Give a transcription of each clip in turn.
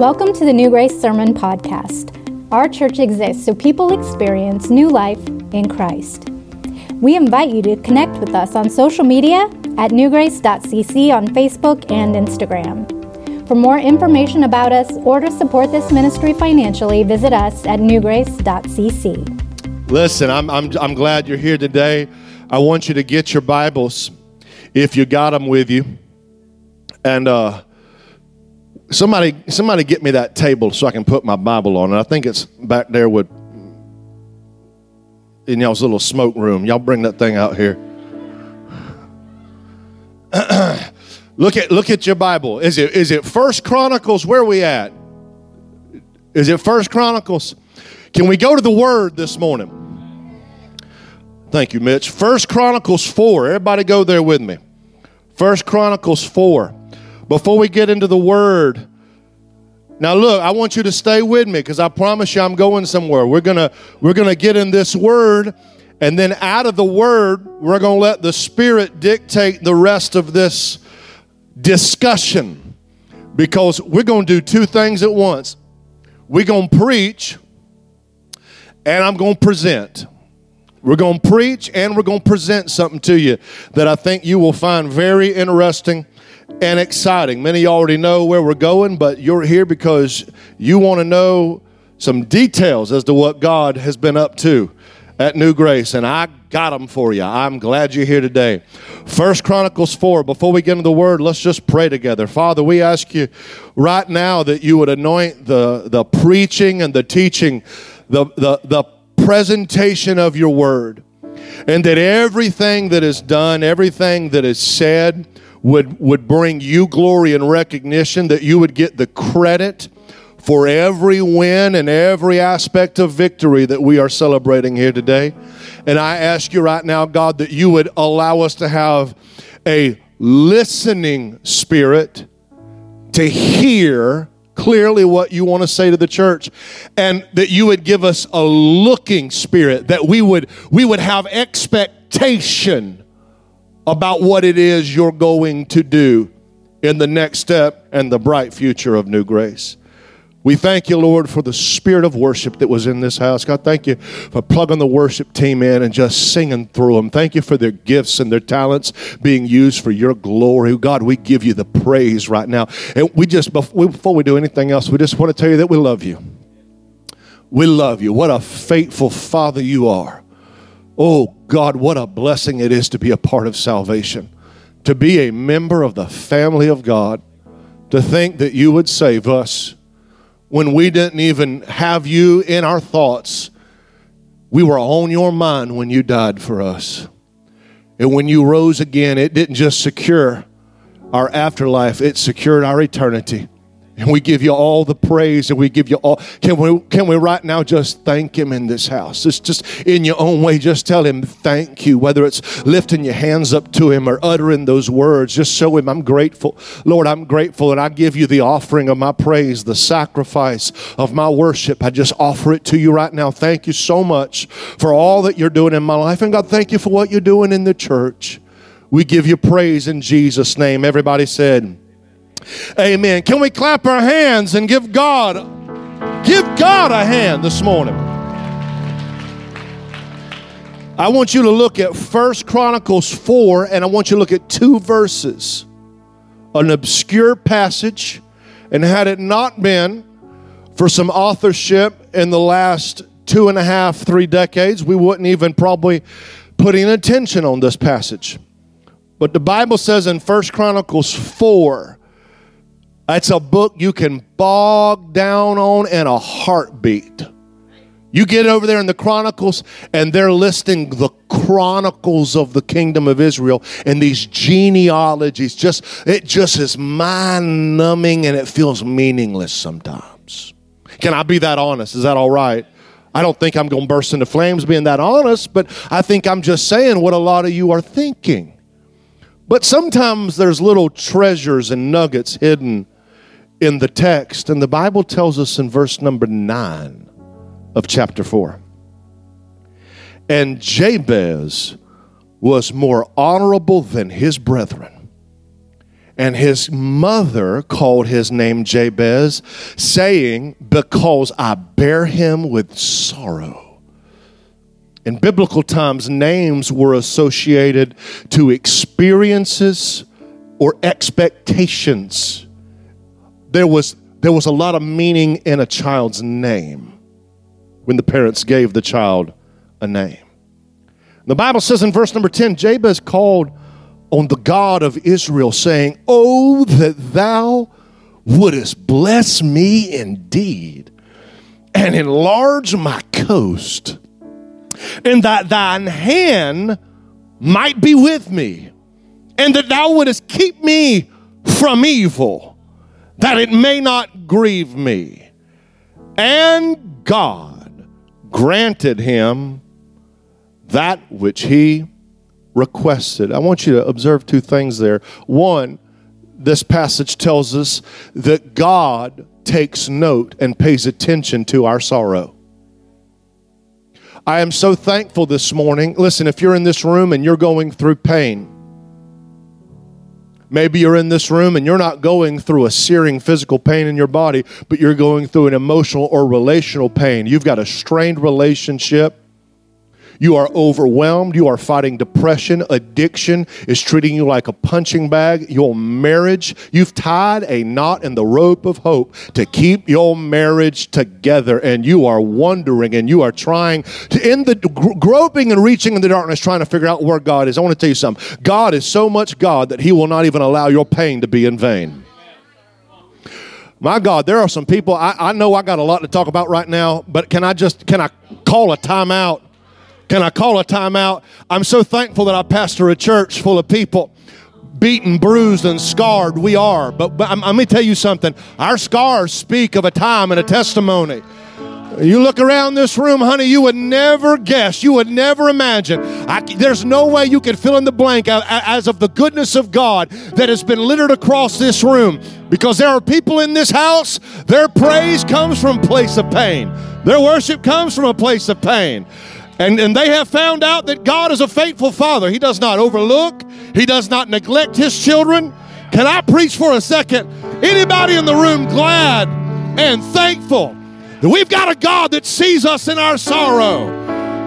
Welcome to the New Grace Sermon Podcast. Our church exists so people experience new life in Christ. We invite you to connect with us on social media at newgrace.cc on Facebook and Instagram. For more information about us or to support this ministry financially, visit us at newgrace.cc. Listen, I'm, I'm, I'm glad you're here today. I want you to get your Bibles if you got them with you. And uh, Somebody, somebody get me that table so I can put my Bible on it. I think it's back there with in y'all's little smoke room. Y'all bring that thing out here. look at look at your Bible. Is it is it First Chronicles? Where are we at? Is it First Chronicles? Can we go to the Word this morning? Thank you, Mitch. First Chronicles four. Everybody, go there with me. First Chronicles four. Before we get into the word, now look, I want you to stay with me because I promise you I'm going somewhere. We're gonna we're gonna get in this word, and then out of the word, we're gonna let the Spirit dictate the rest of this discussion. Because we're gonna do two things at once. We're gonna preach, and I'm gonna present. We're going to preach and we're going to present something to you that I think you will find very interesting and exciting. Many already know where we're going, but you're here because you want to know some details as to what God has been up to at New Grace, and I got them for you. I'm glad you're here today. First Chronicles 4. Before we get into the word, let's just pray together. Father, we ask you right now that you would anoint the, the preaching and the teaching, the, the, the presentation of your word, and that everything that is done, everything that is said, would, would bring you glory and recognition, that you would get the credit for every win and every aspect of victory that we are celebrating here today. And I ask you right now, God, that you would allow us to have a listening spirit to hear clearly what you want to say to the church and that you would give us a looking spirit that we would we would have expectation about what it is you're going to do in the next step and the bright future of New Grace. We thank you, Lord, for the spirit of worship that was in this house. God, thank you for plugging the worship team in and just singing through them. Thank you for their gifts and their talents being used for your glory. God, we give you the praise right now. And we just, before we do anything else, we just want to tell you that we love you. We love you. What a faithful Father you are. Oh, God, what a blessing it is to be a part of salvation, to be a member of the family of God, to think that you would save us when we didn't even have you in our thoughts. We were on your mind when you died for us. And when you rose again, it didn't just secure our afterlife, it secured our eternity. And we give you all the praise and we give you all. Can we, can we right now just thank Him in this house? Just, just in your own way, just tell Him thank you. Whether it's lifting your hands up to Him or uttering those words, just show Him I'm grateful. Lord, I'm grateful and I give you the offering of my praise, the sacrifice of my worship. I just offer it to you right now. Thank you so much for all that you're doing in my life. And God, thank you for what you're doing in the church. We give you praise in Jesus' name. Everybody said, Amen. Can we clap our hands and give God give God a hand this morning? I want you to look at First Chronicles 4 and I want you to look at two verses. An obscure passage and had it not been for some authorship in the last two and a half, three decades, we wouldn't even probably put any attention on this passage. But the Bible says in First Chronicles 4 that's a book you can bog down on in a heartbeat. You get over there in the Chronicles, and they're listing the chronicles of the kingdom of Israel and these genealogies. Just it just is mind numbing and it feels meaningless sometimes. Can I be that honest? Is that all right? I don't think I'm going to burst into flames being that honest, but I think I'm just saying what a lot of you are thinking. But sometimes there's little treasures and nuggets hidden in the text. And the Bible tells us in verse number 9 of chapter 4 And Jabez was more honorable than his brethren, And his mother called his name Jabez, saying, Because I bear him with sorrow. In biblical times, names were associated to experiences or expectations. There was, there was a lot of meaning in a child's name when the parents gave the child a name. The Bible says in verse number 10 Jabez called on the God of Israel, saying, Oh, that thou wouldest bless me indeed and enlarge my coast, and that thine hand might be with me, and that thou wouldest keep me from evil, that it may not grieve me. And God granted him that which he requested. I want you to observe two things there. One, this passage tells us that God takes note and pays attention to our sorrow. I am so thankful this morning. Listen, if you're in this room and you're going through pain, Maybe you're in this room and you're not going through a searing physical pain in your body, but you're going through an emotional or relational pain. You've got a strained relationship. You are overwhelmed. You are fighting depression. Addiction is treating you like a punching bag. Your marriage, you've tied a knot in the rope of hope to keep your marriage together. And you are wondering and you are trying to, in the groping and reaching in the darkness, trying to figure out where God is. I want to tell you something. God is so much God that He will not even allow your pain to be in vain. My God, there are some people, I, I know I got a lot to talk about right now, but can I just, can I call a timeout? Can I call a timeout? I'm so thankful that I pastor a church full of people beaten, bruised, and scarred. We are. But, but let me tell you something. Our scars speak of a time and a testimony. You look around this room, honey, you would never guess, you would never imagine. I, there's no way you could fill in the blank as of the goodness of God that has been littered across this room. Because there are people in this house, their praise comes from a place of pain. Their worship comes from a place of pain. And, and they have found out that God is a faithful father. He does not overlook, He does not neglect His children. Can I preach for a second? Anybody in the room glad and thankful that we've got a God that sees us in our sorrow?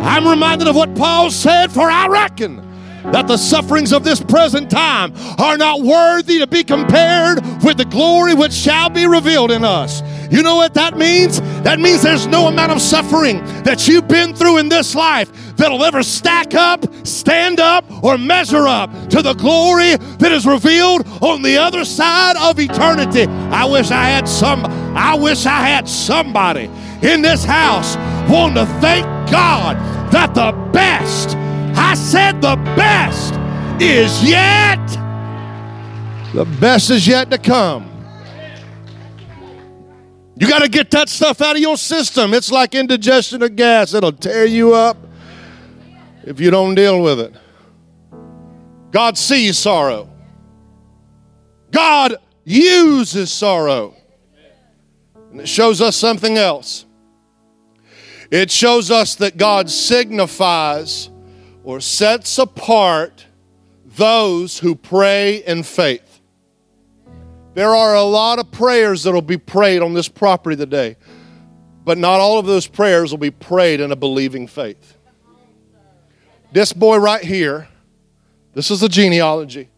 I'm reminded of what Paul said, for I reckon that the sufferings of this present time are not worthy to be compared with the glory which shall be revealed in us. You know what that means? That means there's no amount of suffering that you've been through in this life that'll ever stack up, stand up, or measure up to the glory that is revealed on the other side of eternity. I wish I had some, I wish I had somebody in this house wanting to thank God that the best I said the best is yet. The best is yet to come. You got to get that stuff out of your system. It's like indigestion of gas, it'll tear you up if you don't deal with it. God sees sorrow, God uses sorrow. And it shows us something else. It shows us that God signifies or sets apart those who pray in faith. There are a lot of prayers that will be prayed on this property today, but not all of those prayers will be prayed in a believing faith. This boy right here, this is a genealogy.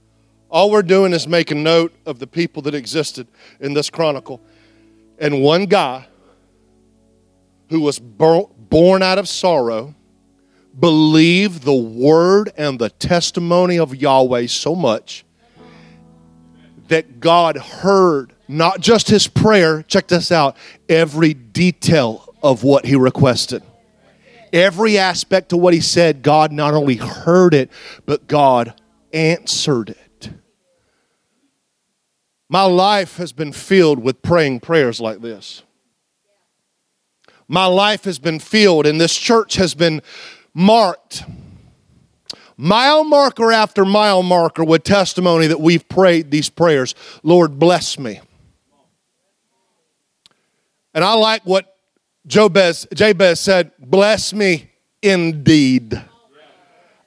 All we're doing is making note of the people that existed in this chronicle. And one guy who was born out of sorrow believe the word and the testimony of Yahweh so much that God heard not just his prayer, check this out, every detail of what he requested. Every aspect of what he said, God not only heard it, but God answered it. My life has been filled with praying prayers like this. My life has been filled, and this church has been marked mile marker after mile marker with testimony that we've prayed these prayers Lord, bless me. And I like what Jabez, Jabez said, bless me indeed.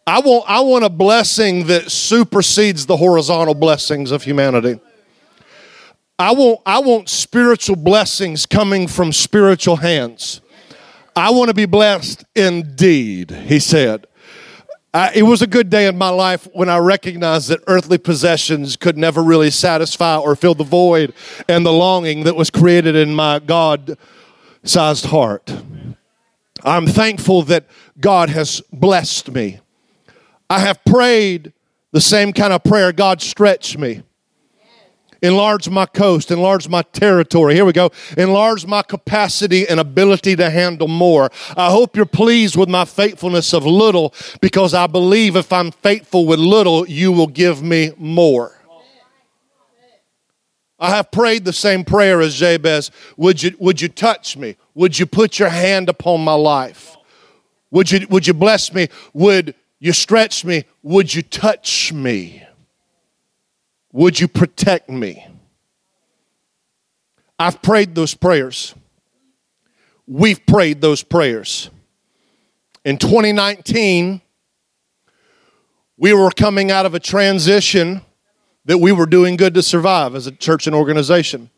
I want, I want a blessing that supersedes the horizontal blessings of humanity. I want, I want spiritual blessings coming from spiritual hands. I want to be blessed indeed, he said. Uh, it was a good day in my life when I recognized that earthly possessions could never really satisfy or fill the void and the longing that was created in my God sized heart. I'm thankful that God has blessed me. I have prayed the same kind of prayer God stretch me. Enlarge my coast, enlarge my territory. Here we go. Enlarge my capacity and ability to handle more. I hope you're pleased with my faithfulness of little because I believe if I'm faithful with little, you will give me more. I have prayed the same prayer as Jabez. Would you, would you touch me? Would you put your hand upon my life? Would you, would you bless me? Would you stretch me? Would you touch me? Would you protect me? I've prayed those prayers. We've prayed those prayers. In 2019, we were coming out of a transition that we were doing good to survive as a church and organization.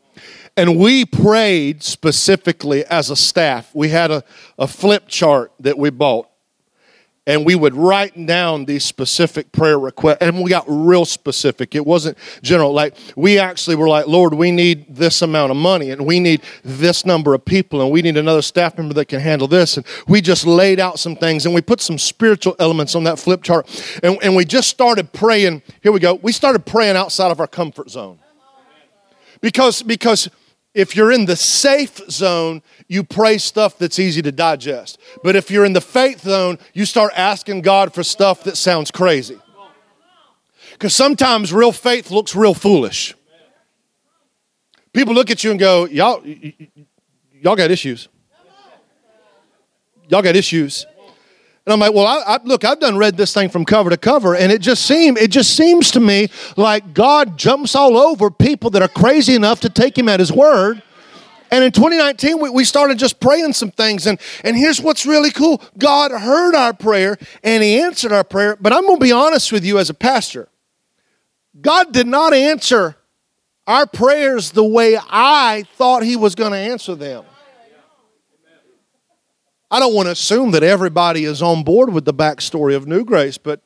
And we prayed specifically as a staff. We had a, a flip chart that we bought and we would write down these specific prayer requests and we got real specific. It wasn't general. Like we actually were like lord we need this amount of money and we need this number of people and we need another staff member that can handle this. And we just laid out some things and we put some spiritual elements on that flip chart and, and we just started praying. Here we go. We started praying outside of our comfort zone. Because because if you're in the safe zone, you pray stuff that's easy to digest. But if you're in the faith zone, you start asking God for stuff that sounds crazy. Because sometimes real faith looks real foolish. People look at you and go, y'all, y'all got issues. Y'all got issues. And I'm like, well, I, I, look, I've done read this thing from cover to cover, and it just seems it just seems to me like God jumps all over people that are crazy enough to take Him at His word. And in 2019, we, we started just praying some things, and and here's what's really cool: God heard our prayer and He answered our prayer. But I'm going to be honest with you, as a pastor, God did not answer our prayers the way I thought He was going to answer them. I don't want to assume that everybody is on board with the backstory of New Grace, but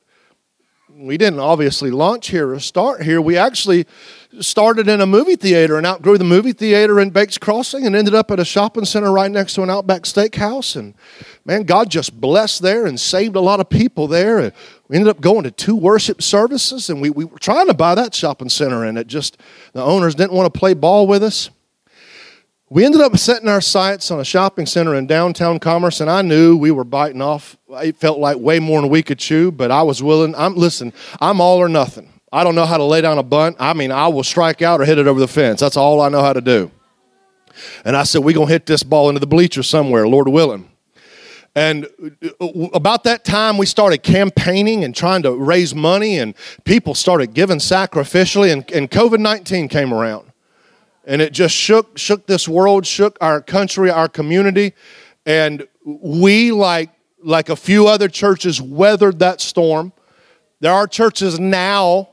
we didn't obviously launch here or start here. We actually started in a movie theater and outgrew the movie theater in Banks Crossing and ended up at a shopping center right next to an Outback Steakhouse. And man, God just blessed there and saved a lot of people there. And we ended up going to two worship services and we, we were trying to buy that shopping center and it just, the owners didn't want to play ball with us we ended up setting our sights on a shopping center in downtown Commerce, and I knew we were biting off. It felt like way more than we could chew, but I was willing. I'm listen. I'm all or nothing. I don't know how to lay down a bunt. I mean, I will strike out or hit it over the fence. That's all I know how to do. And I said, we're gonna hit this ball into the bleacher somewhere, Lord willing. And uh, about that time, we started campaigning and trying to raise money, and people started giving sacrificially, and, and COVID 19 came around and it just shook shook this world shook our country our community. And we like like a few other churches weathered that storm. There are churches now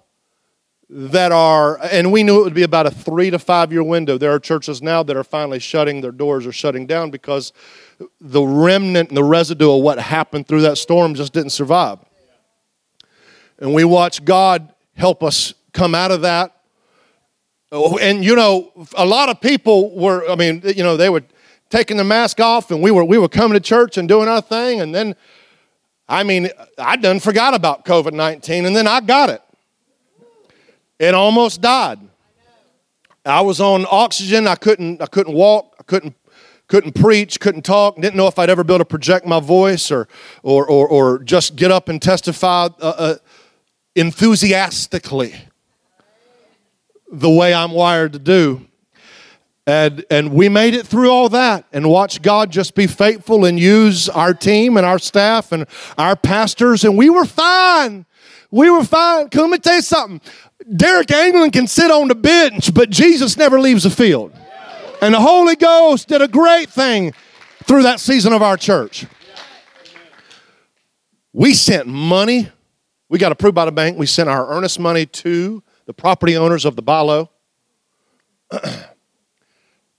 that are and we knew it would be about a three to five year window. There are churches now that are finally shutting their doors or shutting down because the remnant and the residue of what happened through that storm just didn't survive. And we watched god help us come out of that and you know, a lot of people were, I mean, you know, they were taking the mask off and we were we were coming to church and doing our thing. And then I mean, I done forgot about COVID-19 and then I got it. It almost died. I was on oxygen. I couldn't I couldn't walk. I couldn't couldn't preach, couldn't talk, didn't know if I'd ever be able to project my voice or, or, or, or just get up and testify uh, uh, enthusiastically the way I'm wired to do. And, and we made it through all that and watched God just be faithful and use our team and our staff and our pastors, and we were fine. We were fine. Come let me tell you something. Derek England can sit on the bench, but Jesus never leaves the field. And the Holy Ghost did a great thing through that season of our church. We sent money We got approved by the bank. We sent our earnest money to the property owners of the Balo.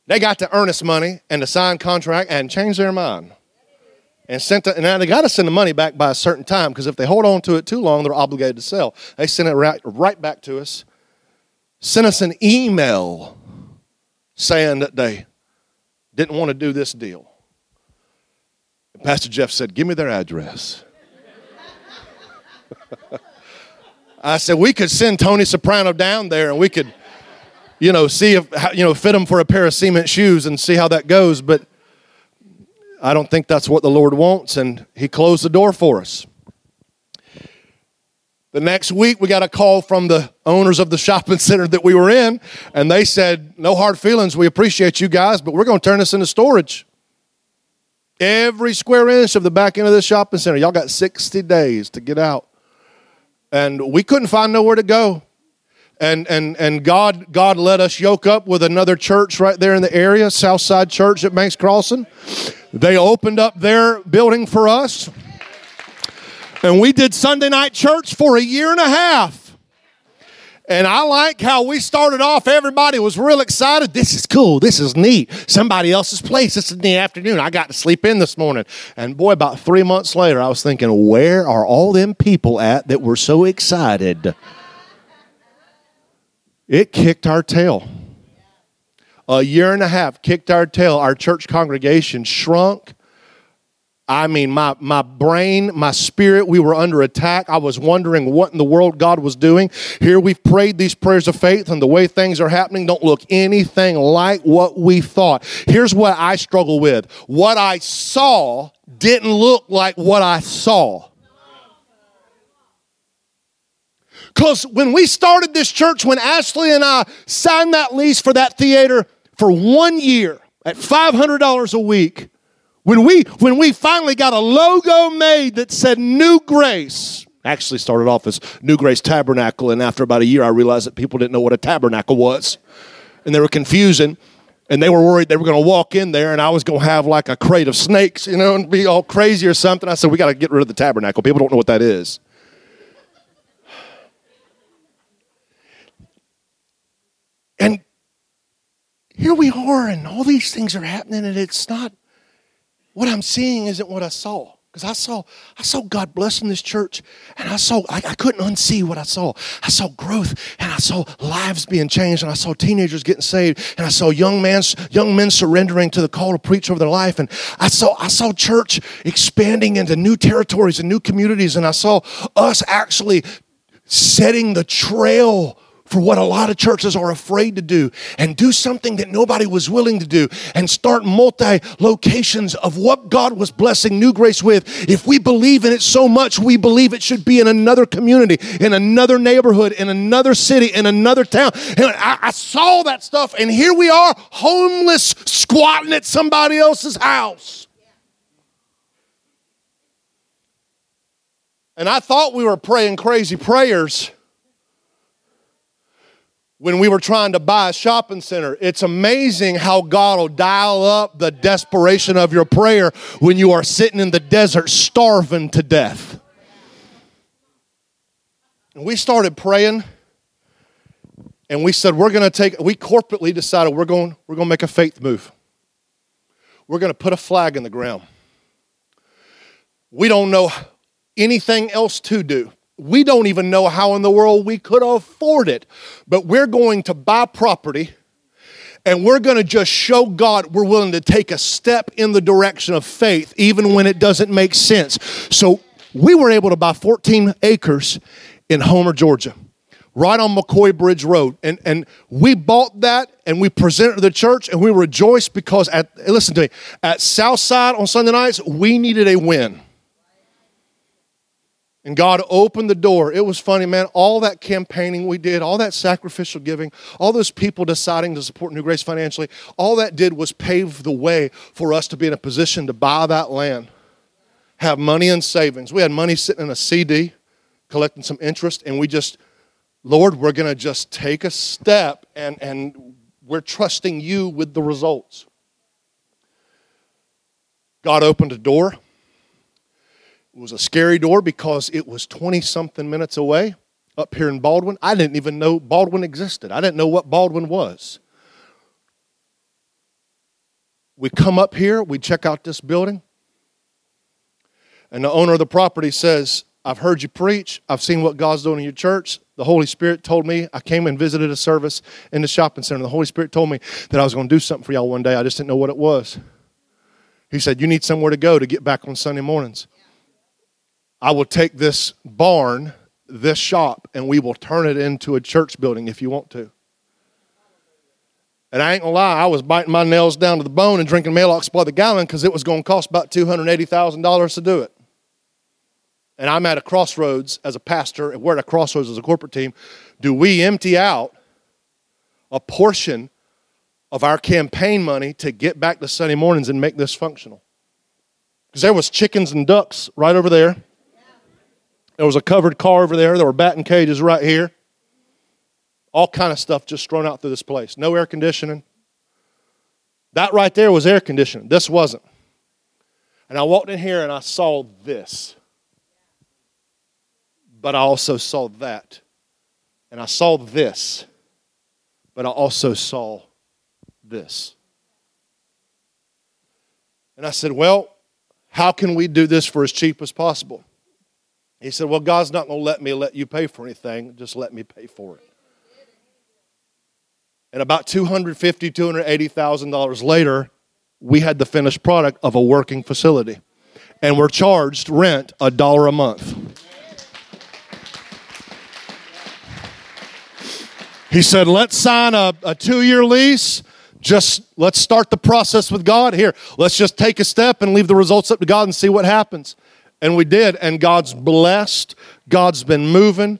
they got the earnest money and the signed contract and changed their mind. And sent it, and now they got to send the money back by a certain time because if they hold on to it too long, they're obligated to sell. They sent it right, right back to us. Sent us an email saying that they didn't want to do this deal. And Pastor Jeff said, Give me their address. I said, We could send Tony Soprano down there and we could, you know, see if, you know, fit him for a pair of cement shoes and see how that goes. But I don't think that's what the Lord wants. And He closed the door for us. The next week, we got a call from the owners of the shopping center that we were in, and they said, No hard feelings. We appreciate you guys, but we're going to turn this into storage. Every square inch of the back end of this shopping center, y'all got 60 days to get out. And we couldn't find nowhere to go. And, and, and God, God let us yoke up with another church right there in the area, Southside Church at Banks Crossing. They opened up their building for us. And we did Sunday night church for a year and a half. And I like how we started off. Everybody was real excited. This is cool. This is neat. Somebody else's place. This is in the afternoon. I got to sleep in this morning. And boy, about three months later, I was thinking, where are all them people at that were so excited? It kicked our tail. A year and a half kicked our tail. Our church congregation shrunk I mean, my, my brain, my spirit, we were under attack. I was wondering what in the world God was doing. Here we've prayed these prayers of faith, and the way things are happening don't look anything like what we thought. Here's what I struggle with what I saw didn't look like what I saw. Because when we started this church, when Ashley and I signed that lease for that theater for one year at $500 a week, when we, when we finally got a logo made that said New Grace, actually started off as New Grace Tabernacle, and after about a year, I realized that people didn't know what a tabernacle was. And they were confusing, and they were worried they were going to walk in there, and I was going to have like a crate of snakes, you know, and be all crazy or something. I said, We got to get rid of the tabernacle. People don't know what that is. And here we are, and all these things are happening, and it's not what I'm seeing isn't what I saw. Because I saw, I saw God blessing this church, and I saw, I, I, couldn't unsee what I saw. I saw growth, and I saw lives being changed, and I saw teenagers getting saved, and I saw young men, young men surrendering to the call to preach over their life, and I saw, I saw church expanding into new territories and new communities, and I saw us actually setting the trail for what a lot of churches are afraid to do and do something that nobody was willing to do and start multi locations of what God was blessing New Grace with. If we believe in it so much, we believe it should be in another community, in another neighborhood, in another city, in another town. And I, I saw that stuff, and here we are, homeless, squatting at somebody else's house. And I thought we were praying crazy prayers when we were trying to buy a shopping center. It's amazing how God will dial up the desperation of your prayer when you are sitting in the desert starving to death. And we started praying and we said we're going to take we corporately decided we're going we're going to make a faith move. We're going to put a flag in the ground. We don't know anything else to do we don't even know how in the world we could afford it. But we're going to buy property and we're going to just show God we're willing to take a step in the direction of faith, even when it doesn't make sense. So we were able to buy 14 acres in Homer, Georgia, right on McCoy Bridge Road. And, and we bought that and we presented to the church and we rejoiced because, at, listen to me, at Southside on Sunday nights, we needed a win. And God opened the door. It was funny, man. All that campaigning we did, all that sacrificial giving, all those people deciding to support New Grace financially, all that did was pave the way for us to be in a position to buy that land, have money in savings. We had money sitting in a CD, collecting some interest, and we just, Lord, we're going to just take a step and, and we're trusting you with the results. God opened a door It was a scary door because it was 20 something minutes away up here in Baldwin. I didn't even know Baldwin existed, I didn't know what Baldwin was. We come up here, we check out this building, and the owner of the property says, I've heard you preach. I've seen what God's doing in your church. The Holy Spirit told me, I came and visited a service in the shopping center. The Holy Spirit told me that I was going to do something for y'all one day. I just didn't know what it was. He said, You need somewhere to go to get back on Sunday mornings. I will take this barn, this shop, and we will turn it into a church building if you want to. And I ain't gonna lie, I was biting my nails down to the bone and drinking Maalox by the gallon because it was gonna cost about $280,000 to do it. And I'm at a crossroads as a pastor, and we're at a crossroads as a corporate team. Do we empty out a portion of our campaign money to get back to Sunday mornings and make this functional? Because there was chickens and ducks right over there. There was a covered car over there. There were batting cages right here all kind of stuff just thrown out through this place. No air conditioning. That right there was air conditioning. This wasn't. And I walked in here and I saw this. But I also saw that. And I saw this. But I also saw this. And I said, Well, how can we do this for as cheap as possible? He said, Well, God's not going to let me let you pay for anything. Just let me pay for it. And about $250,000, $280,000 later, we had the finished product of a working facility. And we're charged rent a dollar a month. He said, let's sign a, a two year lease. Just let's start the process with God. Here, let's just take a step and leave the results up to God and see what happens. And we did. And God's blessed, God's been moving.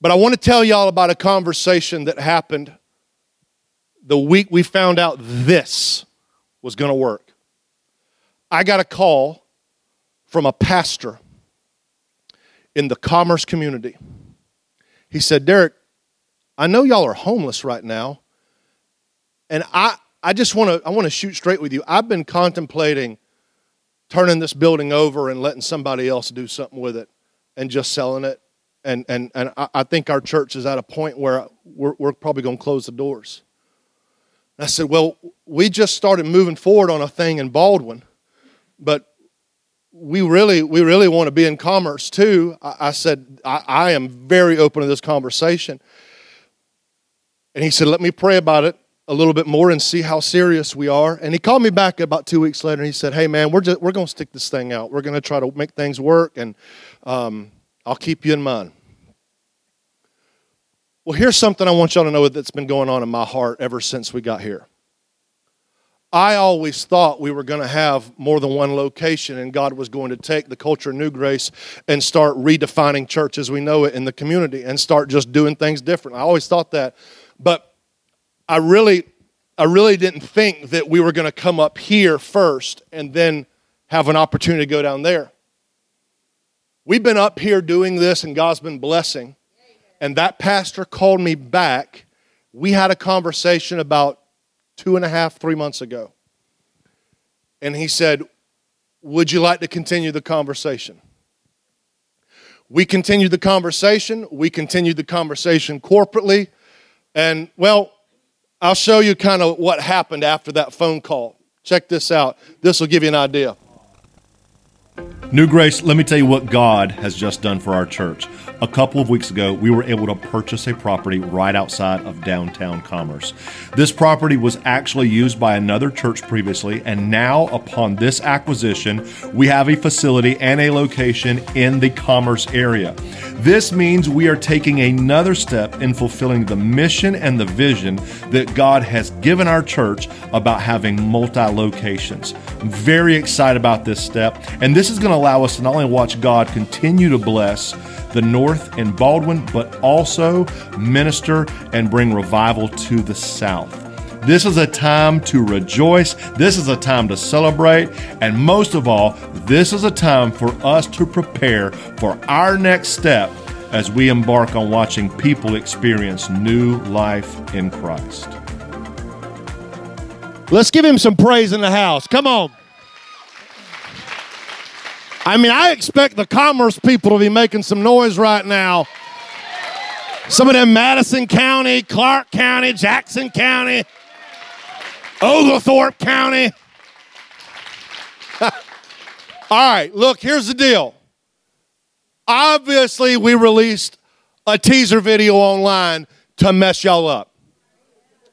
But I want to tell y'all about a conversation that happened the week we found out this was going to work. I got a call from a pastor in the commerce community. He said, Derek, I know y'all are homeless right now, and I, I just want to I want to shoot straight with you. I've been contemplating turning this building over and letting somebody else do something with it and just selling it and and and I think our church is at a point where we're, we're probably going to close the doors. And I said, well, we just started moving forward on a thing in Baldwin, but we really we really want to be in commerce too. I, I said I, I am very open to this conversation, and he said, let me pray about it a little bit more and see how serious we are. And he called me back about two weeks later and he said, Hey, man, we're, just, we're going to stick this thing out. We're going to try to make things work. And um, I'll keep you in mind. Well, here's something I want y'all to know that's been going on in my heart ever since we got here. I always thought we were going to have more than one location, and God was going to take the culture of New Grace and start redefining church as we know it in the community and start just doing things different. I always thought that. But I really, I really didn't think that we were going to come up here first and then have an opportunity to go down there. We've been up here doing this, and God's been blessing. And that pastor called me back. We had a conversation about two and a half, three months ago. And he said, Would you like to continue the conversation? We continued the conversation. We continued the conversation corporately. And, well, I'll show you kind of what happened after that phone call. Check this out. This will give you an idea. New Grace, let me tell you what God has just done for our church. A couple of weeks ago, we were able to purchase a property right outside of downtown Commerce. This property was actually used by another church previously, and now, upon this acquisition, we have a facility and a location in the Commerce area. This means we are taking another step in fulfilling the mission and the vision that God has given our church about having multi locations. I'm very excited about this step, and this is going to allow us to not only watch God continue to bless the North and Baldwin, but also minister and bring revival to the South. This is a time to rejoice. This is a time to celebrate. And most of all, this is a time for us to prepare for our next step as we embark on watching people experience new life in Christ. Let's give him some praise in the house. Come on. I mean, I expect the commerce people to be making some noise right now. Some of them Madison County, Clark County, Jackson County, Oglethorpe County. All right, look, here's the deal. Obviously, we released a teaser video online to mess y'all up.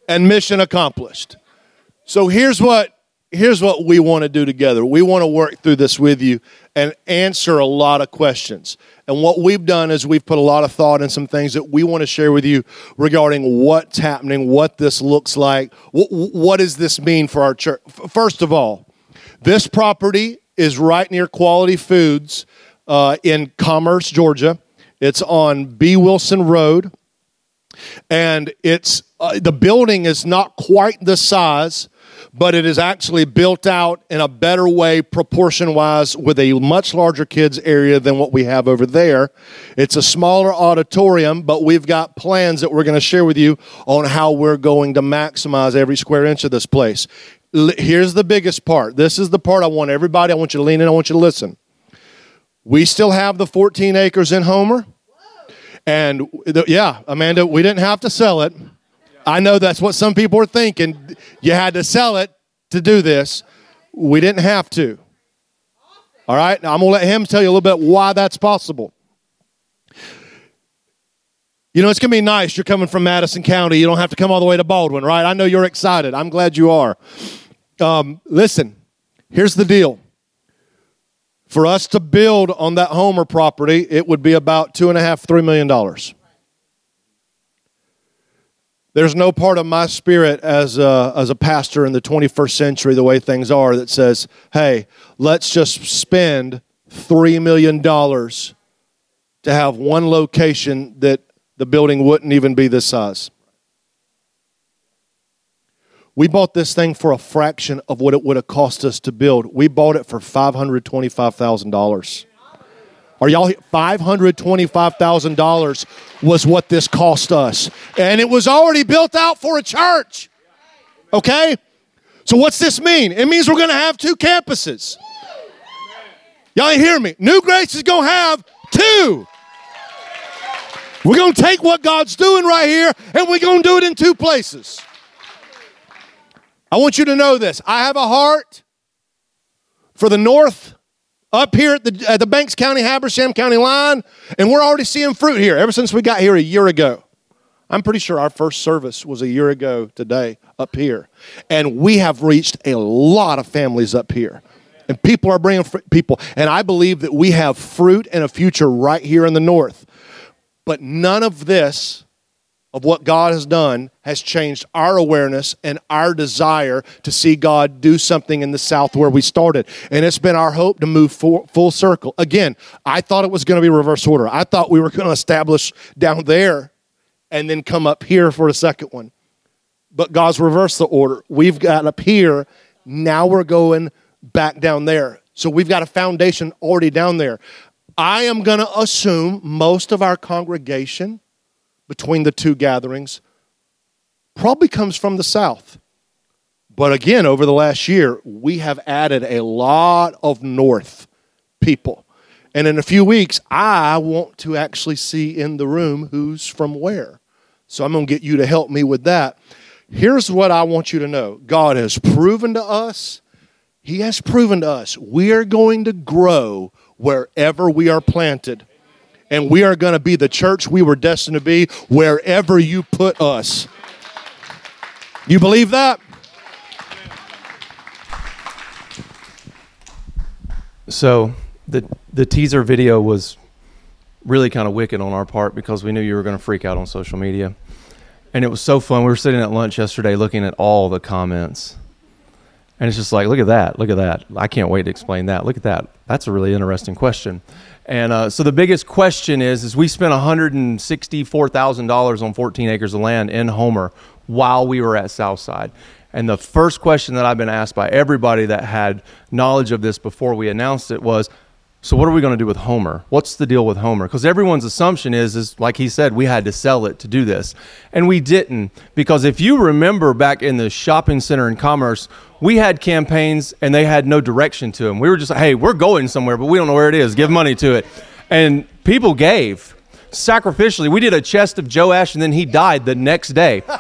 And mission accomplished. So here's what here's what we want to do together. We want to work through this with you and answer a lot of questions. And what we've done is we've put a lot of thought in some things that we want to share with you regarding what's happening, what this looks like, what, what does this mean for our church. First of all, this property is right near Quality Foods uh, in Commerce, Georgia. It's on B. Wilson Road, and it's uh, the building is not quite the size but it is actually built out in a better way, proportion wise, with a much larger kids area than what we have over there. It's a smaller auditorium, but we've got plans that we're going to share with you on how we're going to maximize every square inch of this place. Here's the biggest part. This is the part I want everybody, I want you to lean in, I want you to listen. We still have the 14 acres in Homer. And yeah, Amanda, we didn't have to sell it. I know that's what some people are thinking. You had to sell it to do this. We didn't have to. All right? Now I'm going to let him tell you a little bit why that's possible. You know, it's going to be nice. You're coming from Madison County. You don't have to come all the way to Baldwin, right? I know you're excited. I'm glad you are. Um, listen, here's the deal. For us to build on that Homer property, it would be about two and a half, three million dollars. There's no part of my spirit as a, as a pastor in the 21st century, the way things are, that says, hey, let's just spend $3 million to have one location that the building wouldn't even be this size. We bought this thing for a fraction of what it would have cost us to build. We bought it for $525,000. Are y'all $525,000 was what this cost us. And it was already built out for a church. Okay? So what's this mean? It means we're going to have two campuses. Y'all hear me. New Grace is going to have two. We're going to take what God's doing right here and we're going to do it in two places. I want you to know this. I have a heart for the north up here at the, at the Banks County, Habersham County line, and we're already seeing fruit here ever since we got here a year ago. I'm pretty sure our first service was a year ago today up here. And we have reached a lot of families up here. And people are bringing fr- people. And I believe that we have fruit and a future right here in the north. But none of this of what God has done has changed our awareness and our desire to see God do something in the South where we started. And it's been our hope to move full, circle. Again, I thought it was going to be reverse order. I thought we were going to establish down there and then come up here for a second one. But God's reversed the order. We've got up here, now we're going back down there. So we've got a foundation already down there. I am going to assume most of our congregation between the two gatherings probably comes from the south. But again, over the last year, we have added a lot of north people. And in a few weeks, I want to actually see in the room who's from where. So I'm going to get you to help me with that. Here's what I want you to know God has proven to us, He has proven to us, we are going to grow wherever we are planted and we are going to be the church we were destined to be wherever you put us. You believe that? So the the teaser video was really kind of wicked on our part because we knew you were going to freak out on social media. And it was so fun. We were sitting at lunch yesterday looking at all the comments. And it's just like, look at that, look at that. I can't wait to explain that. Look at that. That's a really interesting question. And uh, so the biggest question is: is we spent one hundred and sixty-four thousand dollars on fourteen acres of land in Homer while we were at Southside. And the first question that I've been asked by everybody that had knowledge of this before we announced it was, So what are we going to do with Homer? What's the deal with Homer? Because everyone's assumption is, is like he said, we had to sell it to do this, and we didn't. Because if you remember back in the shopping center in Commerce, we had campaigns and they had no direction to them. We were just like, hey, we're going somewhere, but we don't know where it is. Give money to it, and people gave sacrificially. We did a chest of Joash, and then he died the next day.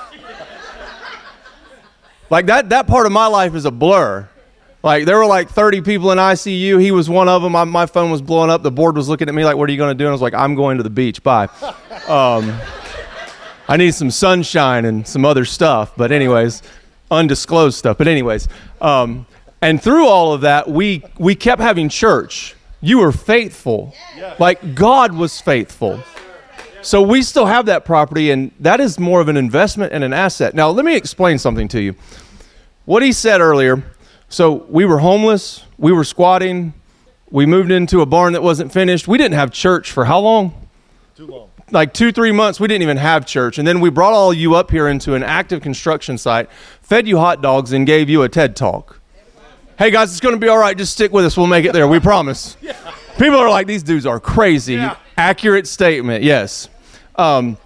like that. That part of my life is a blur. Like there were like 30 people in ICU. He was one of them. I, my phone was blowing up. The board was looking at me like, "What are you going to do?" And I was like, "I'm going to the beach. Bye." Um, I need some sunshine and some other stuff. But anyways, undisclosed stuff. But anyways, um, and through all of that, we we kept having church. You were faithful, like God was faithful. So we still have that property, and that is more of an investment and an asset. Now, let me explain something to you. What he said earlier so we were homeless, we were squatting, we moved into a barn that wasn't finished. We didn't have church for how long? Too long. Like two, three months, we didn't even have church. And then we brought all you up here into an active construction site, fed you hot dogs, and gave you a TED talk. Hey guys, it's going to be all right. Just stick with us. We'll make it there. We promise. yeah. People are like, these dudes are crazy. Yeah. Accurate statement, yes. Um,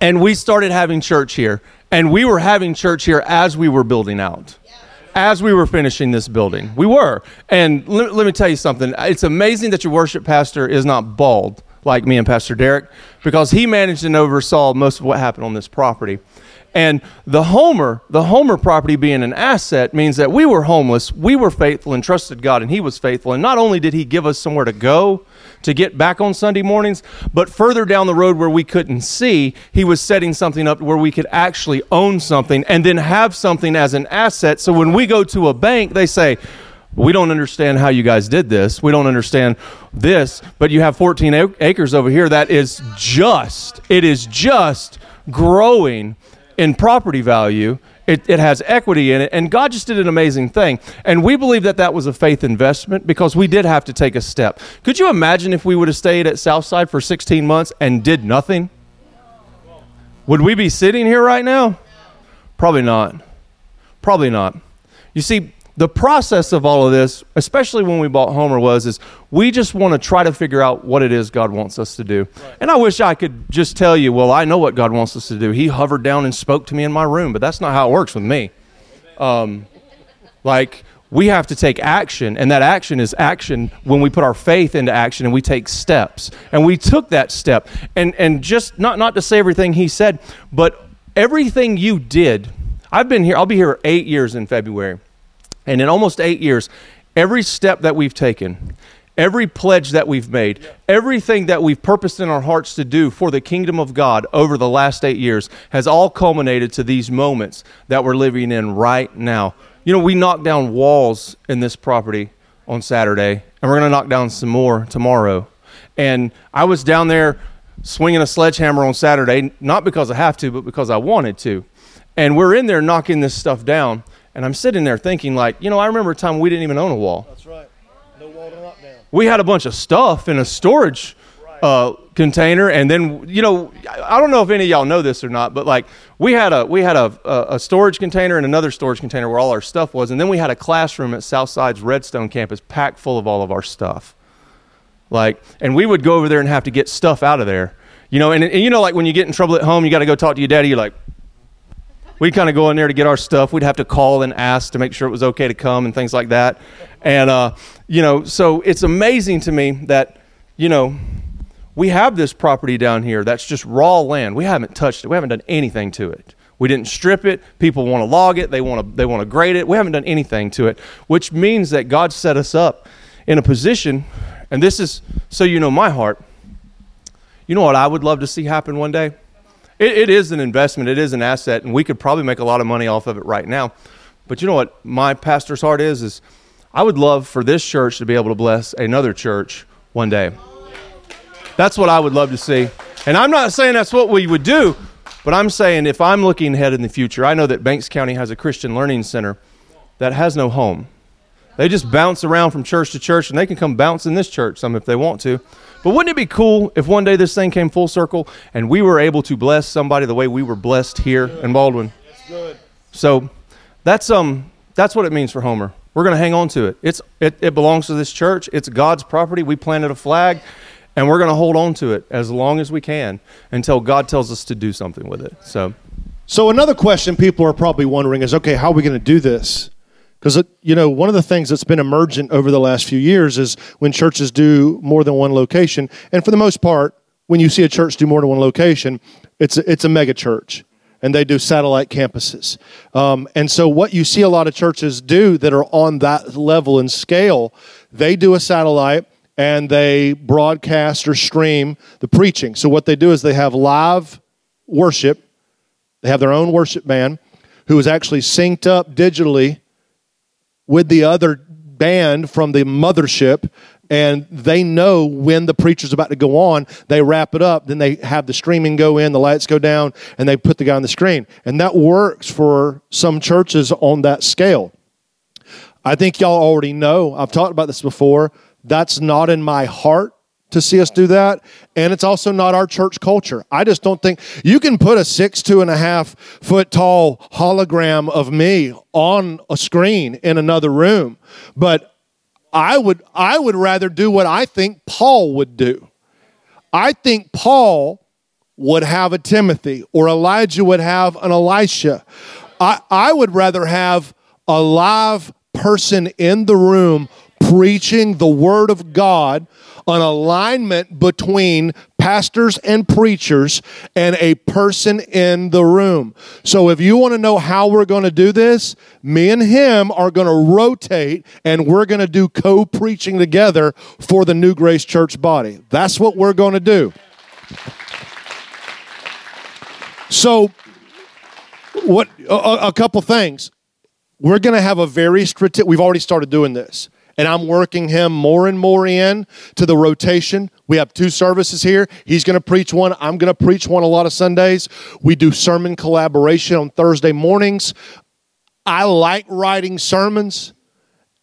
and we started having church here. And we were having church here as we were building out as we were finishing this building. We were. And let, let, me tell you something. It's amazing that your worship pastor is not bald like me and Pastor Derek because he managed and oversaw most of what happened on this property. And the Homer, the Homer property being an asset means that we were homeless, we were faithful and trusted God, and He was faithful. And not only did He give us somewhere to go to get back on Sunday mornings, but further down the road where we couldn't see, He was setting something up where we could actually own something and then have something as an asset. So when we go to a bank, they say, we don't understand how you guys did this. We don't understand this, but you have 14 acres over here that is just, it is just growing in property value. It, it, has equity in it, and God just did an amazing thing. And we believe that that was a faith investment because we did have to take a step. Could you imagine if we would have stayed at Southside for 16 months and did nothing? Would we be sitting here right now? Probably not. Probably not. You see, the process of all of this, especially when we bought Homer, was is we just want to try to figure out what it is God wants us to do. Right. And I wish I could just tell you, well, I know what God wants us to do. He hovered down and spoke to me in my room, but that's not how it works with me. Um, like we have to take action, and that action is action when we put our faith into action and we take steps. And we took that step, and and just not not to say everything he said, but everything you did. I've been here. I'll be here eight years in February. And in almost eight years, every step that we've taken, every pledge that we've made, everything that we've purposed in our hearts to do for the kingdom of God over the last eight years has all culminated to these moments that we're living in right now. You know, we knocked down walls in this property on Saturday, and we're going to knock down some more tomorrow. And I was down there swinging a sledgehammer on Saturday, not because I have to, but because I wanted to. And we're in there knocking this stuff down. And I'm sitting there thinking, like, you know, I remember a time we didn't even own a wall. That's right. No wall to knock down. We had a bunch of stuff in a storage uh, container, and then you know, I don't know if any of y'all know this or not, but like we had a we had a, a, a storage container and another storage container where all our stuff was, and then we had a classroom at Southside's Redstone campus packed full of all of our stuff. Like, and we would go over there and have to get stuff out of there. You know, and, and you know, like when you get in trouble at home, you got to go talk to your daddy. You're like, we'd kind of go in there to get our stuff. We'd have to call and ask to make sure it was okay to come and things like that. And, uh, you know, so it's amazing to me that, you know, we have this property down here that's just raw land. We haven't touched it. We haven't done anything to it. We didn't strip it. People want to log it. They want to they want to grade it. We haven't done anything to it, which means that God set us up in a position and this is so you know my heart. You know what I would love to see happen one day? It, it is an investment, it is an asset, and we could probably make a lot of money off of it right now. But you know what my pastor's heart is? Is I would love for this church to be able to bless another church one day. That's what I would love to see. And I'm not saying that's what we would do, but I'm saying if I'm looking ahead in the future, I know that Banks County has a Christian Learning Center that has no home. They just bounce around from church to church, and they can come bounce in this church some if they want to. But wouldn't it be cool if one day this thing came full circle and we were able to bless somebody the way we were blessed here in Baldwin? That's good. So that's um that's what it means for Homer. We're going to hang on to it. It's it, it belongs to this church. It's God's property. We planted a flag, and we're going to hold on to it as long as we can until God tells us to do something with it. So, So another question people are probably wondering is, okay, how are we going to do this? Because you know, one of the things that's been emergent over the last few years is when churches do more than one location, and for the most part, when you see a church do more than one location, it's a, it's a mega church, and they do satellite campuses. Um, and so, what you see a lot of churches do that are on that level and scale, they do a satellite and they broadcast or stream the preaching. So, what they do is they have live worship. They have their own worship band who is actually synced up digitally with the other band from the mothership and they know when the preacher's about to go on they wrap it up then they have the streaming go in the lights go down and they put the guy on the screen. And that works for some churches on that scale. I think y'all already know i've talked about this before that's not in my heart to see us do that. And it's also not our church culture. I just don't think you can put a six, two and a half foot tall hologram of me on a screen in another room. But I would I would rather do what I think Paul would do. I think Paul would have a Timothy or Elijah would have an Elisha. I, I would rather have a live person in the room preaching the word of God an alignment between pastors and preachers and a person in the room. So if you want to know how we're going to do this, me and him are going to rotate and we're going to do co preaching together for the New Grace Church body. That's what we're going to do. So, what a, a couple things. We're going to have a very strict. We've already started doing this and I'm working him more and more in to the rotation. We have two services here. He's going to preach one. I'm going to preach one a lot of Sundays. We do sermon collaboration on Thursday mornings. I like writing sermons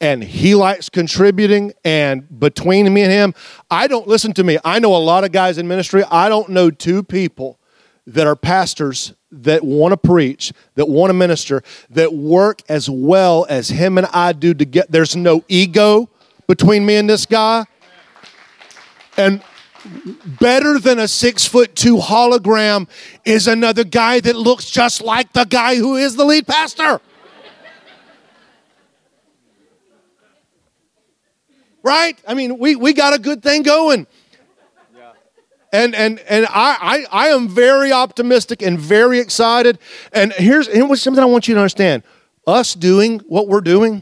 and he likes contributing and between me and him i don't listen to me i know a lot of guys in ministry i don't know two people that are pastors that want to preach, that want to minister, that work as well as him and I do to get there's no ego between me and this guy. And better than a six foot two hologram is another guy that looks just like the guy who is the lead pastor. Right? I mean, we, we got a good thing going and and and I, I I am very optimistic and very excited. And here's here's something I want you to understand: us doing what we're doing,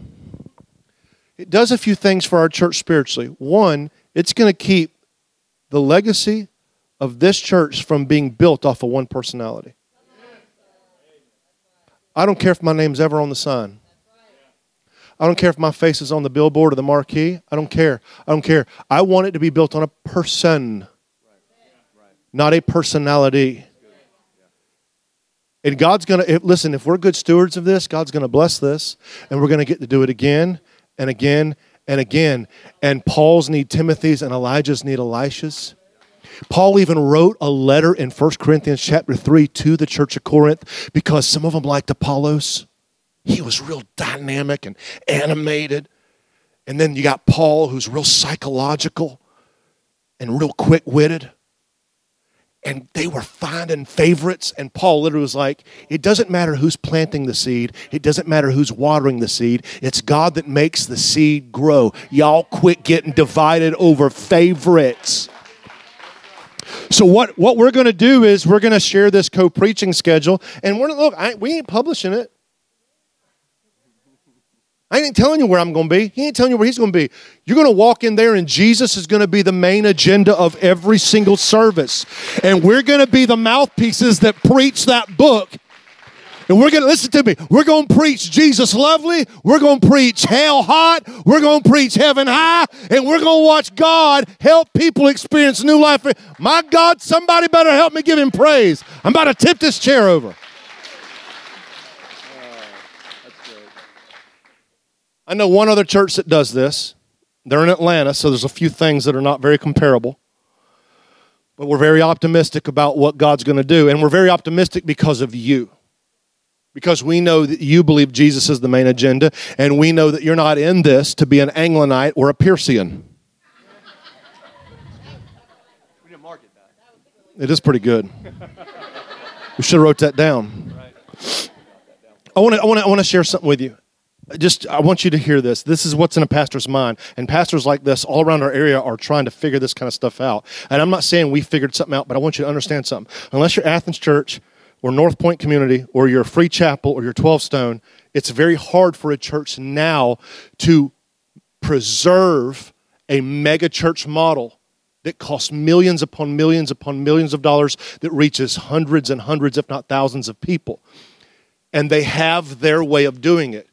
it does a few things for our church spiritually. One, it's going to keep the legacy of this church from being built off of one personality. I don't care if my name's ever on the sign. I don't care if my face is on the billboard or the marquee. I don't care. I don't care. I want it to be built on a person not a personality. And God's going to, listen, if we're good stewards of this, God's going to bless this, and we're going to get to do it again and again and again. And Paul's need Timothy's, and Elijah's need Elisha's. Paul even wrote a letter in 1 Corinthians chapter 3 to the church of Corinth because some of them liked Apollos. He was real dynamic and animated. And then you got Paul, who's real psychological and real quick witted and they were finding favorites. And Paul literally was like, It doesn't matter who's planting the seed, it doesn't matter who's watering the seed. It's God that makes the seed grow. Y'all quit getting divided over favorites. So what, what we're going to do is we're going to share this co-preaching schedule, and we're look. I, we ain't publishing it. I ain't telling you where I'm going to be. He ain't telling you where he's going to be. You're going to walk in there, and Jesus is going to be the main agenda of every single service. And we're going to be the mouthpieces that preach that book. And we're going to listen to me. We're going to preach Jesus lovely. We're going to preach hell hot. We're going to preach heaven high. And we're going to watch God help people experience new life. My God, somebody better help me give him praise. I'm about to tip this chair over. I know one other church that does this. They're in Atlanta, so there's a few things that are not very comparable. But we're very optimistic about what God's going to do. And we're very optimistic because of you. because we know that you believe Jesus is the main agenda, and we know that you're not in this to be an Anglinite or a Piercian. We didn't market that. It is pretty good. We should have wrote that down. I want to I want to I want to share something with you. Just I want you to hear this. This is what's in a pastor's mind. And pastors like this all around our area are trying to figure this kind of stuff out. And I'm not saying we figured something out, but I want you to understand something. Unless you're Athens Church or North Point Community or you're Free Chapel or you're 12 Stone, it's very hard for a church now to preserve a mega church model that costs millions upon millions upon millions of dollars that reaches hundreds and hundreds, if not thousands, of people. And they have their way of doing it.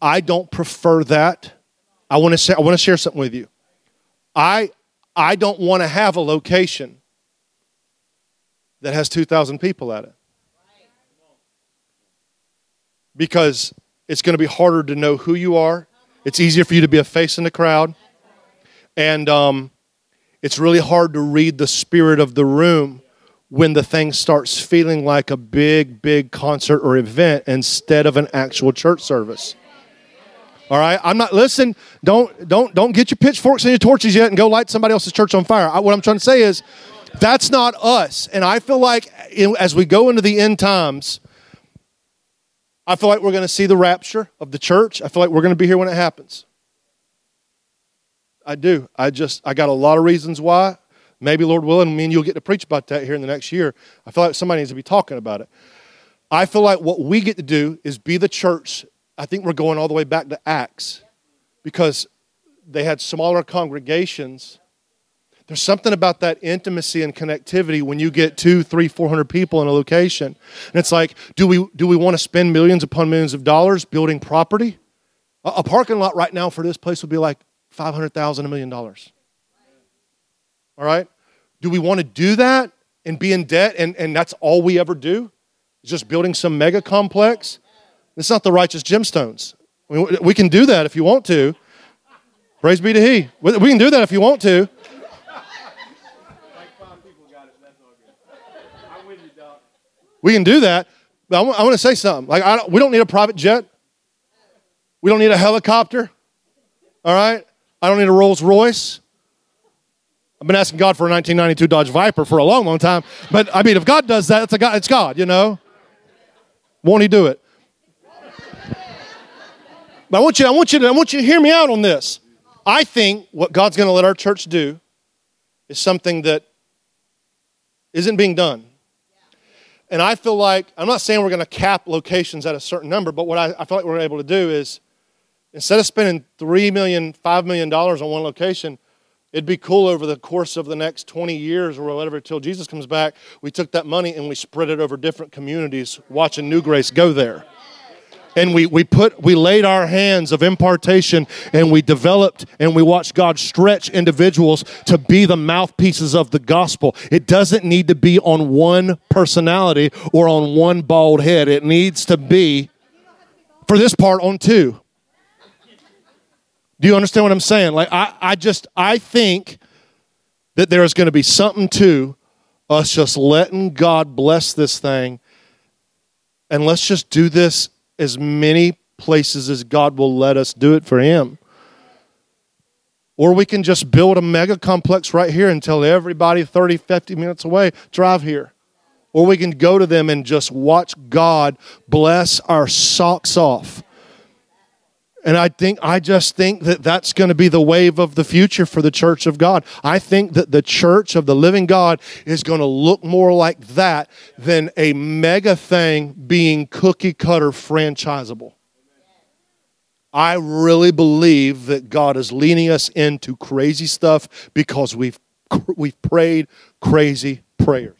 I don't prefer that. I want to say I want to share something with you. I I don't want to have a location that has 2,000 people at it. Because it's going to be harder to know who you are. It's easier for you to be a face in the crowd. And um, it's really hard to read the spirit of the room when the thing starts feeling like a big, big concert or event instead of an actual church service. All right, I'm not. Listen, don't don't don't get your pitchforks and your torches yet and go light somebody else's church on fire. I, what I'm trying to say is, that's not us. And I feel like as we go into the end times, I feel like we're going to see the rapture of the church. I feel like we're going to be here when it happens. I do. I just I got a lot of reasons why. Maybe Lord willing, me and you'll get to preach about that here in the next year. I feel like somebody needs to be talking about it. I feel like what we get to do is be the church. I think we're going all the way back to Acts because they had smaller congregations. There's something about that intimacy and connectivity when you get two, three, four hundred people in a location. And it's like, do we do we want to spend millions upon millions of dollars building property? A, a parking lot right now for this place would be like five hundred thousand, a million dollars. All right? Do we want to do that and be in debt and, and that's all we ever do? Just building some mega complex? It's not the righteous gemstones. We, can do that if you want to. Praise be to He. We can do that if you want to. We can do that. But I want, to say something. Like, don't, we don't need a private jet. We don't need a helicopter. All right? I don't need a Rolls Royce. I've been asking God for a 1992 Dodge Viper for a long, long time. But I mean, if God does that, it's, God, it's God, you know. Won't He do it? But I want you, I want you to, I want you to hear me out on this. I think what God's going to let our church do is something that isn't being done. And I feel like, I'm not saying we're going to cap locations at a certain number, but what I, I feel like we're able to do is instead of spending $3 million, $5 million on one location, it'd be cool over the course of the next 20 years or whatever until Jesus comes back. We took that money and we spread it over different communities, watching New Grace go there and we, we put we laid our hands of impartation and we developed and we watched god stretch individuals to be the mouthpieces of the gospel. It doesn't need to be on one personality or on one bald head. It needs to be for this part on two. Do you understand what i'm saying? Like i, I just i think that there is going to be something to us just letting god bless this thing. And let's just do this as many places as God will let us do it for Him. Or we can just build a mega complex right here and tell everybody 30, 50 minutes away, drive here. Or we can go to them and just watch God bless our socks off. And I think I just think that that's going to be the wave of the future for the church of God. I think that the church of the living God is going to look more like that than a mega thing being cookie cutter franchisable. I really believe that God is leading us into crazy stuff because we've we've prayed crazy prayers.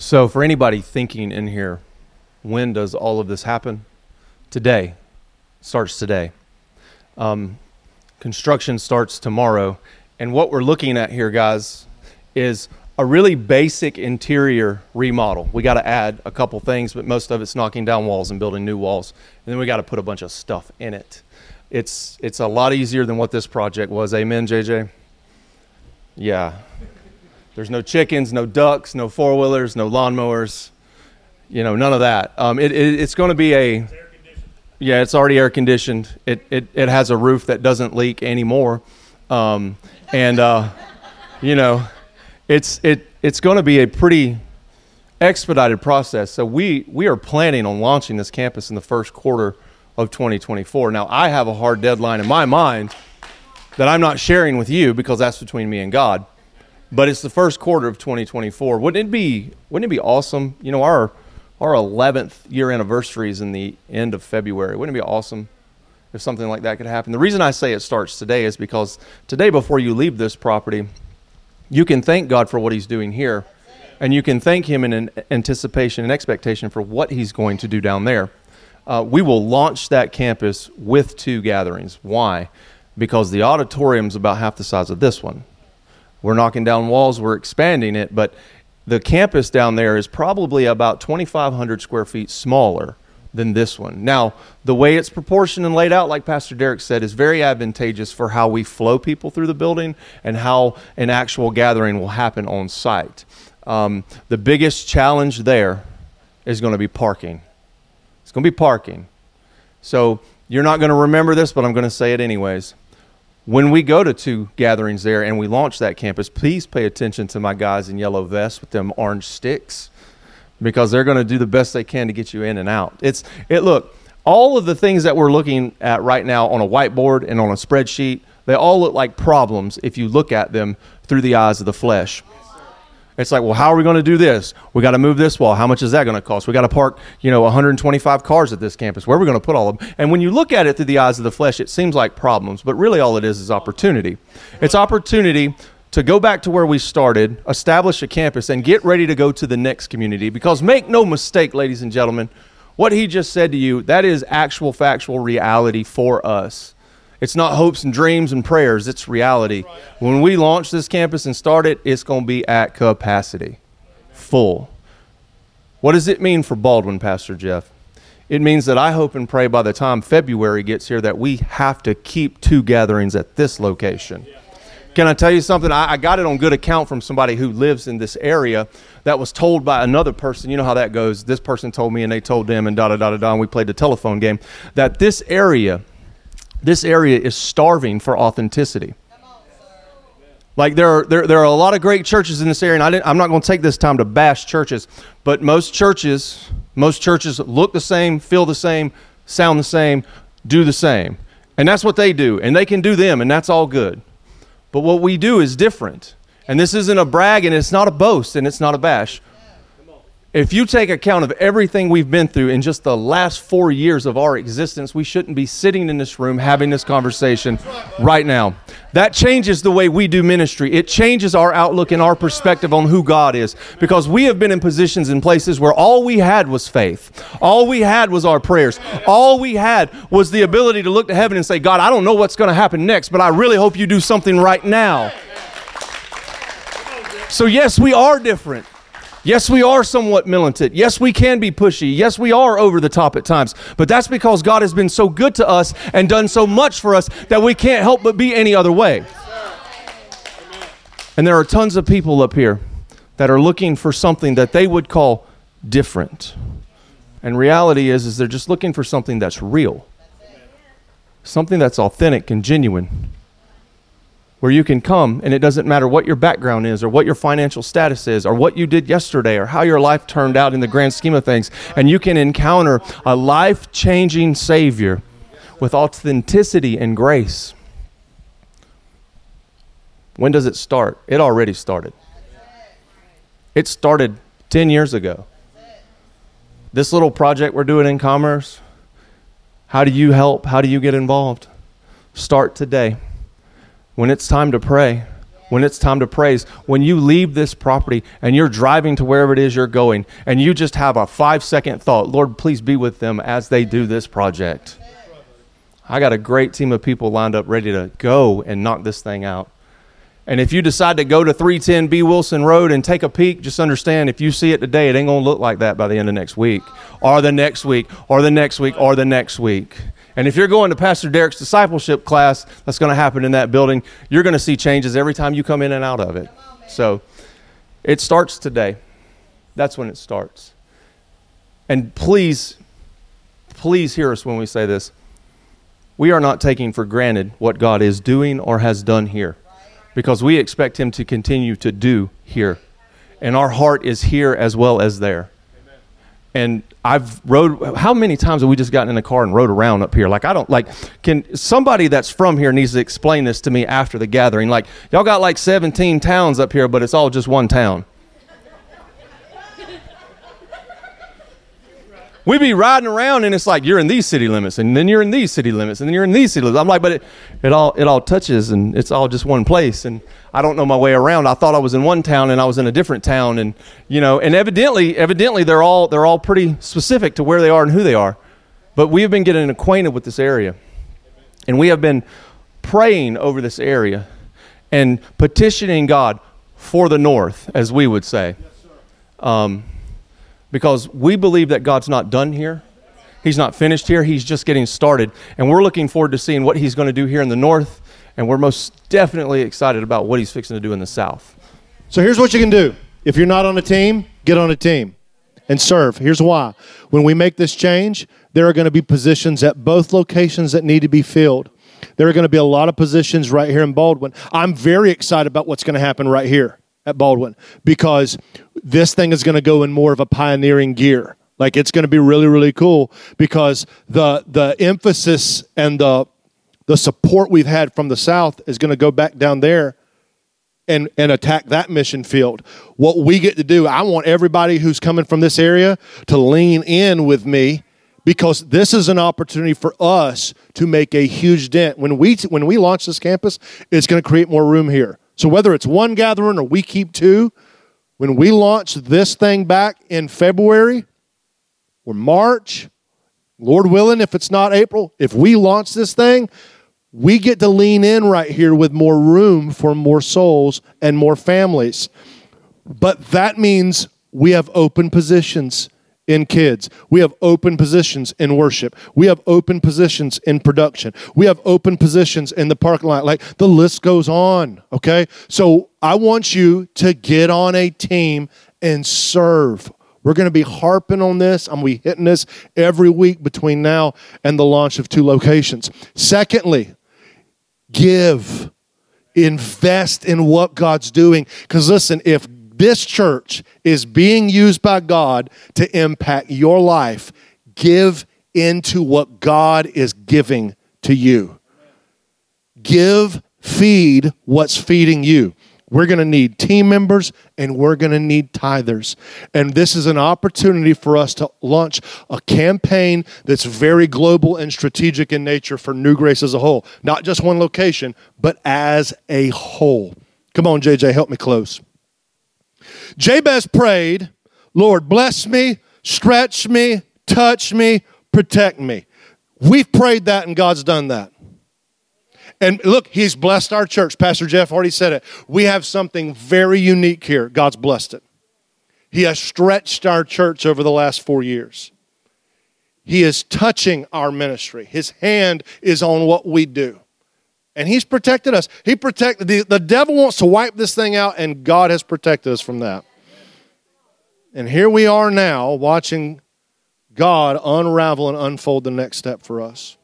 So, for anybody thinking in here, when does all of this happen? Today. Starts today. Um, construction starts tomorrow. And what we're looking at here, guys, is a really basic interior remodel. We got to add a couple things, but most of it's knocking down walls and building new walls. And then we got to put a bunch of stuff in it. It's it's a lot easier than what this project was. Amen, JJ. Yeah. There's no chickens, no ducks, no four wheelers, no lawnmowers, you know, none of that. Um, it, it, it's going to be a, yeah, it's already air conditioned. It, it, it has a roof that doesn't leak anymore. Um, and, uh, you know, it's, it, it's going to be a pretty expedited process. So we, we are planning on launching this campus in the first quarter of 2024. Now, I have a hard deadline in my mind that I'm not sharing with you because that's between me and God. But it's the first quarter of 2024. Wouldn't it be wouldn't it be awesome? You know, our our 11th year anniversary is in the end of February. Wouldn't it be awesome if something like that could happen? The reason I say it starts today is because today before you leave this property, you can thank God for what he's doing here and you can thank him in anticipation and expectation for what he's going to do down there. Uh, we will launch that campus with two gatherings. Why? Because the auditorium's about half the size of this one. We're knocking down walls, we're expanding it, but the campus down there is probably about 2,500 square feet smaller than this one. Now, the way it's proportioned and laid out, like Pastor Derek said, is very advantageous for how we flow people through the building and how an actual gathering will happen on site. Um, the biggest challenge there is going to be parking. It's going to be parking. So you're not going to remember this, but I'm going to say it anyways. When we go to two gatherings there and we launch that campus, please pay attention to my guys in yellow vests with them orange sticks because they're going to do the best they can to get you in and out. It's it look, all of the things that we're looking at right now on a whiteboard and on a spreadsheet, they all look like problems if you look at them through the eyes of the flesh. It's like, well, how are we going to do this? We got to move this wall. How much is that going to cost? We got to park, you know, 125 cars at this campus. Where are we going to put all of them? And when you look at it through the eyes of the flesh, it seems like problems, but really all it is is opportunity. It's opportunity to go back to where we started, establish a campus, and get ready to go to the next community. Because make no mistake, ladies and gentlemen, what he just said to you, that is actual factual reality for us. It's not hopes and dreams and prayers, it's reality. When we launch this campus and start it, it's going to be at capacity, full. What does it mean for Baldwin, Pastor Jeff? It means that I hope and pray by the time February gets here that we have to keep two gatherings at this location. Can I tell you something? I, I, got it on good account from somebody who lives in this area that was told by another person. You know how that goes. This person told me, and they told them, and da da da da da. And we played the telephone game. That this area this area is starving for authenticity. Like there are, there, there are a lot of great churches in this area, and I am not going to take this time to bash churches, but most churches, most churches look the same, feel the same, sound the same, do the same. And that's what they do, and they can do them, and that's all good. But what we do is different. And this isn't a brag, and it's not a boast, and it's not a bash if you take account of everything we've been through in just the last four years of our existence, we shouldn't be sitting in this room having this conversation right now. That changes the way we do ministry. It changes our outlook and our perspective on who God is because we have been in positions and places where all we had was faith. All we had was our prayers. All we had was the ability to look to heaven and say, God, I don't know what's going to happen next, but I really hope you do something right now. So, yes, we are different. Yes, we are somewhat militant. Yes, we can be pushy. Yes, we are over the top at times. But that's because God has been so good to us and done so much for us that we can't help but be any other way. And there are tons of people up here that are looking for something that they would call different. And reality is is they're just looking for something that's real. Something that's authentic and genuine where you can come and it doesn't matter what your background is or what your financial status is or what you did yesterday or how your life turned out in the grand scheme of things. And you can encounter a life changing Savior with authenticity and grace. When does it start? It already started. It started 10 years ago. This little project we're doing in Commerce, how do you help? How do you get involved? Start today when it's time to pray, when it's time to praise, when you leave this property and you're driving to wherever it is you're going, and you just have a five second thought, Lord, please be with them as they do this project. I got a great team of people lined up ready to go and knock this thing out. And if you decide to go to 310 B. Wilson Road and take a peek, just understand if you see it today, it ain't going to look like that by the end of next week, or the next week, or the next week, or the next week. And if you're going to Pastor Derek's discipleship class, that's going to happen in that building. You're going to see changes every time you come in and out of it. So It starts today. That's when it starts. And please, please hear us when we say this. We are not taking for granted what God is doing or has done here because we expect Him to continue to do here. And our heart is here as well as there. And I've rode. How many times have we just gotten in the car and rode around up here? Like I don't like. Can somebody that's from here needs to explain this to me after the gathering? Like y'all got like 17 towns up here, but it's all just one town. We be riding around and it's like you're in these city limits and then you're in these city limits and then you're in these city limits. I'm like, but it, it all it all touches and it's all just one place and I don't know my way around. I thought I was in one town and I was in a different town and you know and evidently evidently they're all they're all pretty specific to where they are and who they are. But we have been getting acquainted with this area. And we have been praying over this area and petitioning God for the north, as we would say. Um, because we believe that God's not done here. He's not finished here. He's just getting started. And we're looking forward to seeing what He's going to do here in the north. And we're most definitely excited about what He's fixing to do in the south. So here's what you can do. If you're not on a team, get on a team and serve. Here's why. When we make this change, there are going to be positions at both locations that need to be filled. There are going to be a lot of positions right here in Baldwin. I'm very excited about what's going to happen right here at Baldwin because this thing is going to go in more of a pioneering gear. Like it's going to be really really cool because the the emphasis and the the support we've had from the south is going to go back down there and and attack that mission field. What we get to do, I want everybody who's coming from this area to lean in with me because this is an opportunity for us to make a huge dent. When we when we launch this campus, it's going to create more room here. So whether it's one gathering or we keep two, when we launch this thing back in February or March, Lord willing, if it's not April, if we launch this thing, we get to lean in right here with more room for more souls and more families. But that means we have open positions in kids. We have open positions in worship. We have open positions in production. We have open positions in the parking lot. Like the list goes on, okay? So I want you to get on a team and serve. We're going to be harping on this. I'm going to be hitting this every week between now and the launch of two locations. Secondly, give. Invest in what God's doing. Because listen, if this church is being used by God to impact your life, give into what God is giving to you. Give, feed what's feeding you. We're going to need team members and we're going to need tithers. And this is an opportunity for us to launch a campaign that's very global and strategic in nature for New Grace as a whole. Not just one location, but as a whole. Come on, JJ, help me close. Jabez prayed, Lord, bless me, stretch me, touch me, protect me. We've prayed that and God's done that. And look, He's blessed our church. Pastor Jeff already said it. We have something very unique here. God's blessed it. He has stretched our church over the last four years. He is touching our ministry. His hand is on what we do and he's protected us. He protected the, the devil wants to wipe this thing out, and God has protected us from that. And here we are now watching God unravel and unfold the next step for us.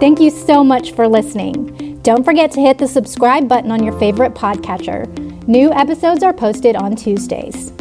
Thank you so much for listening. Don't forget to hit the subscribe button on your favorite podcatcher. New episodes are posted on Tuesdays.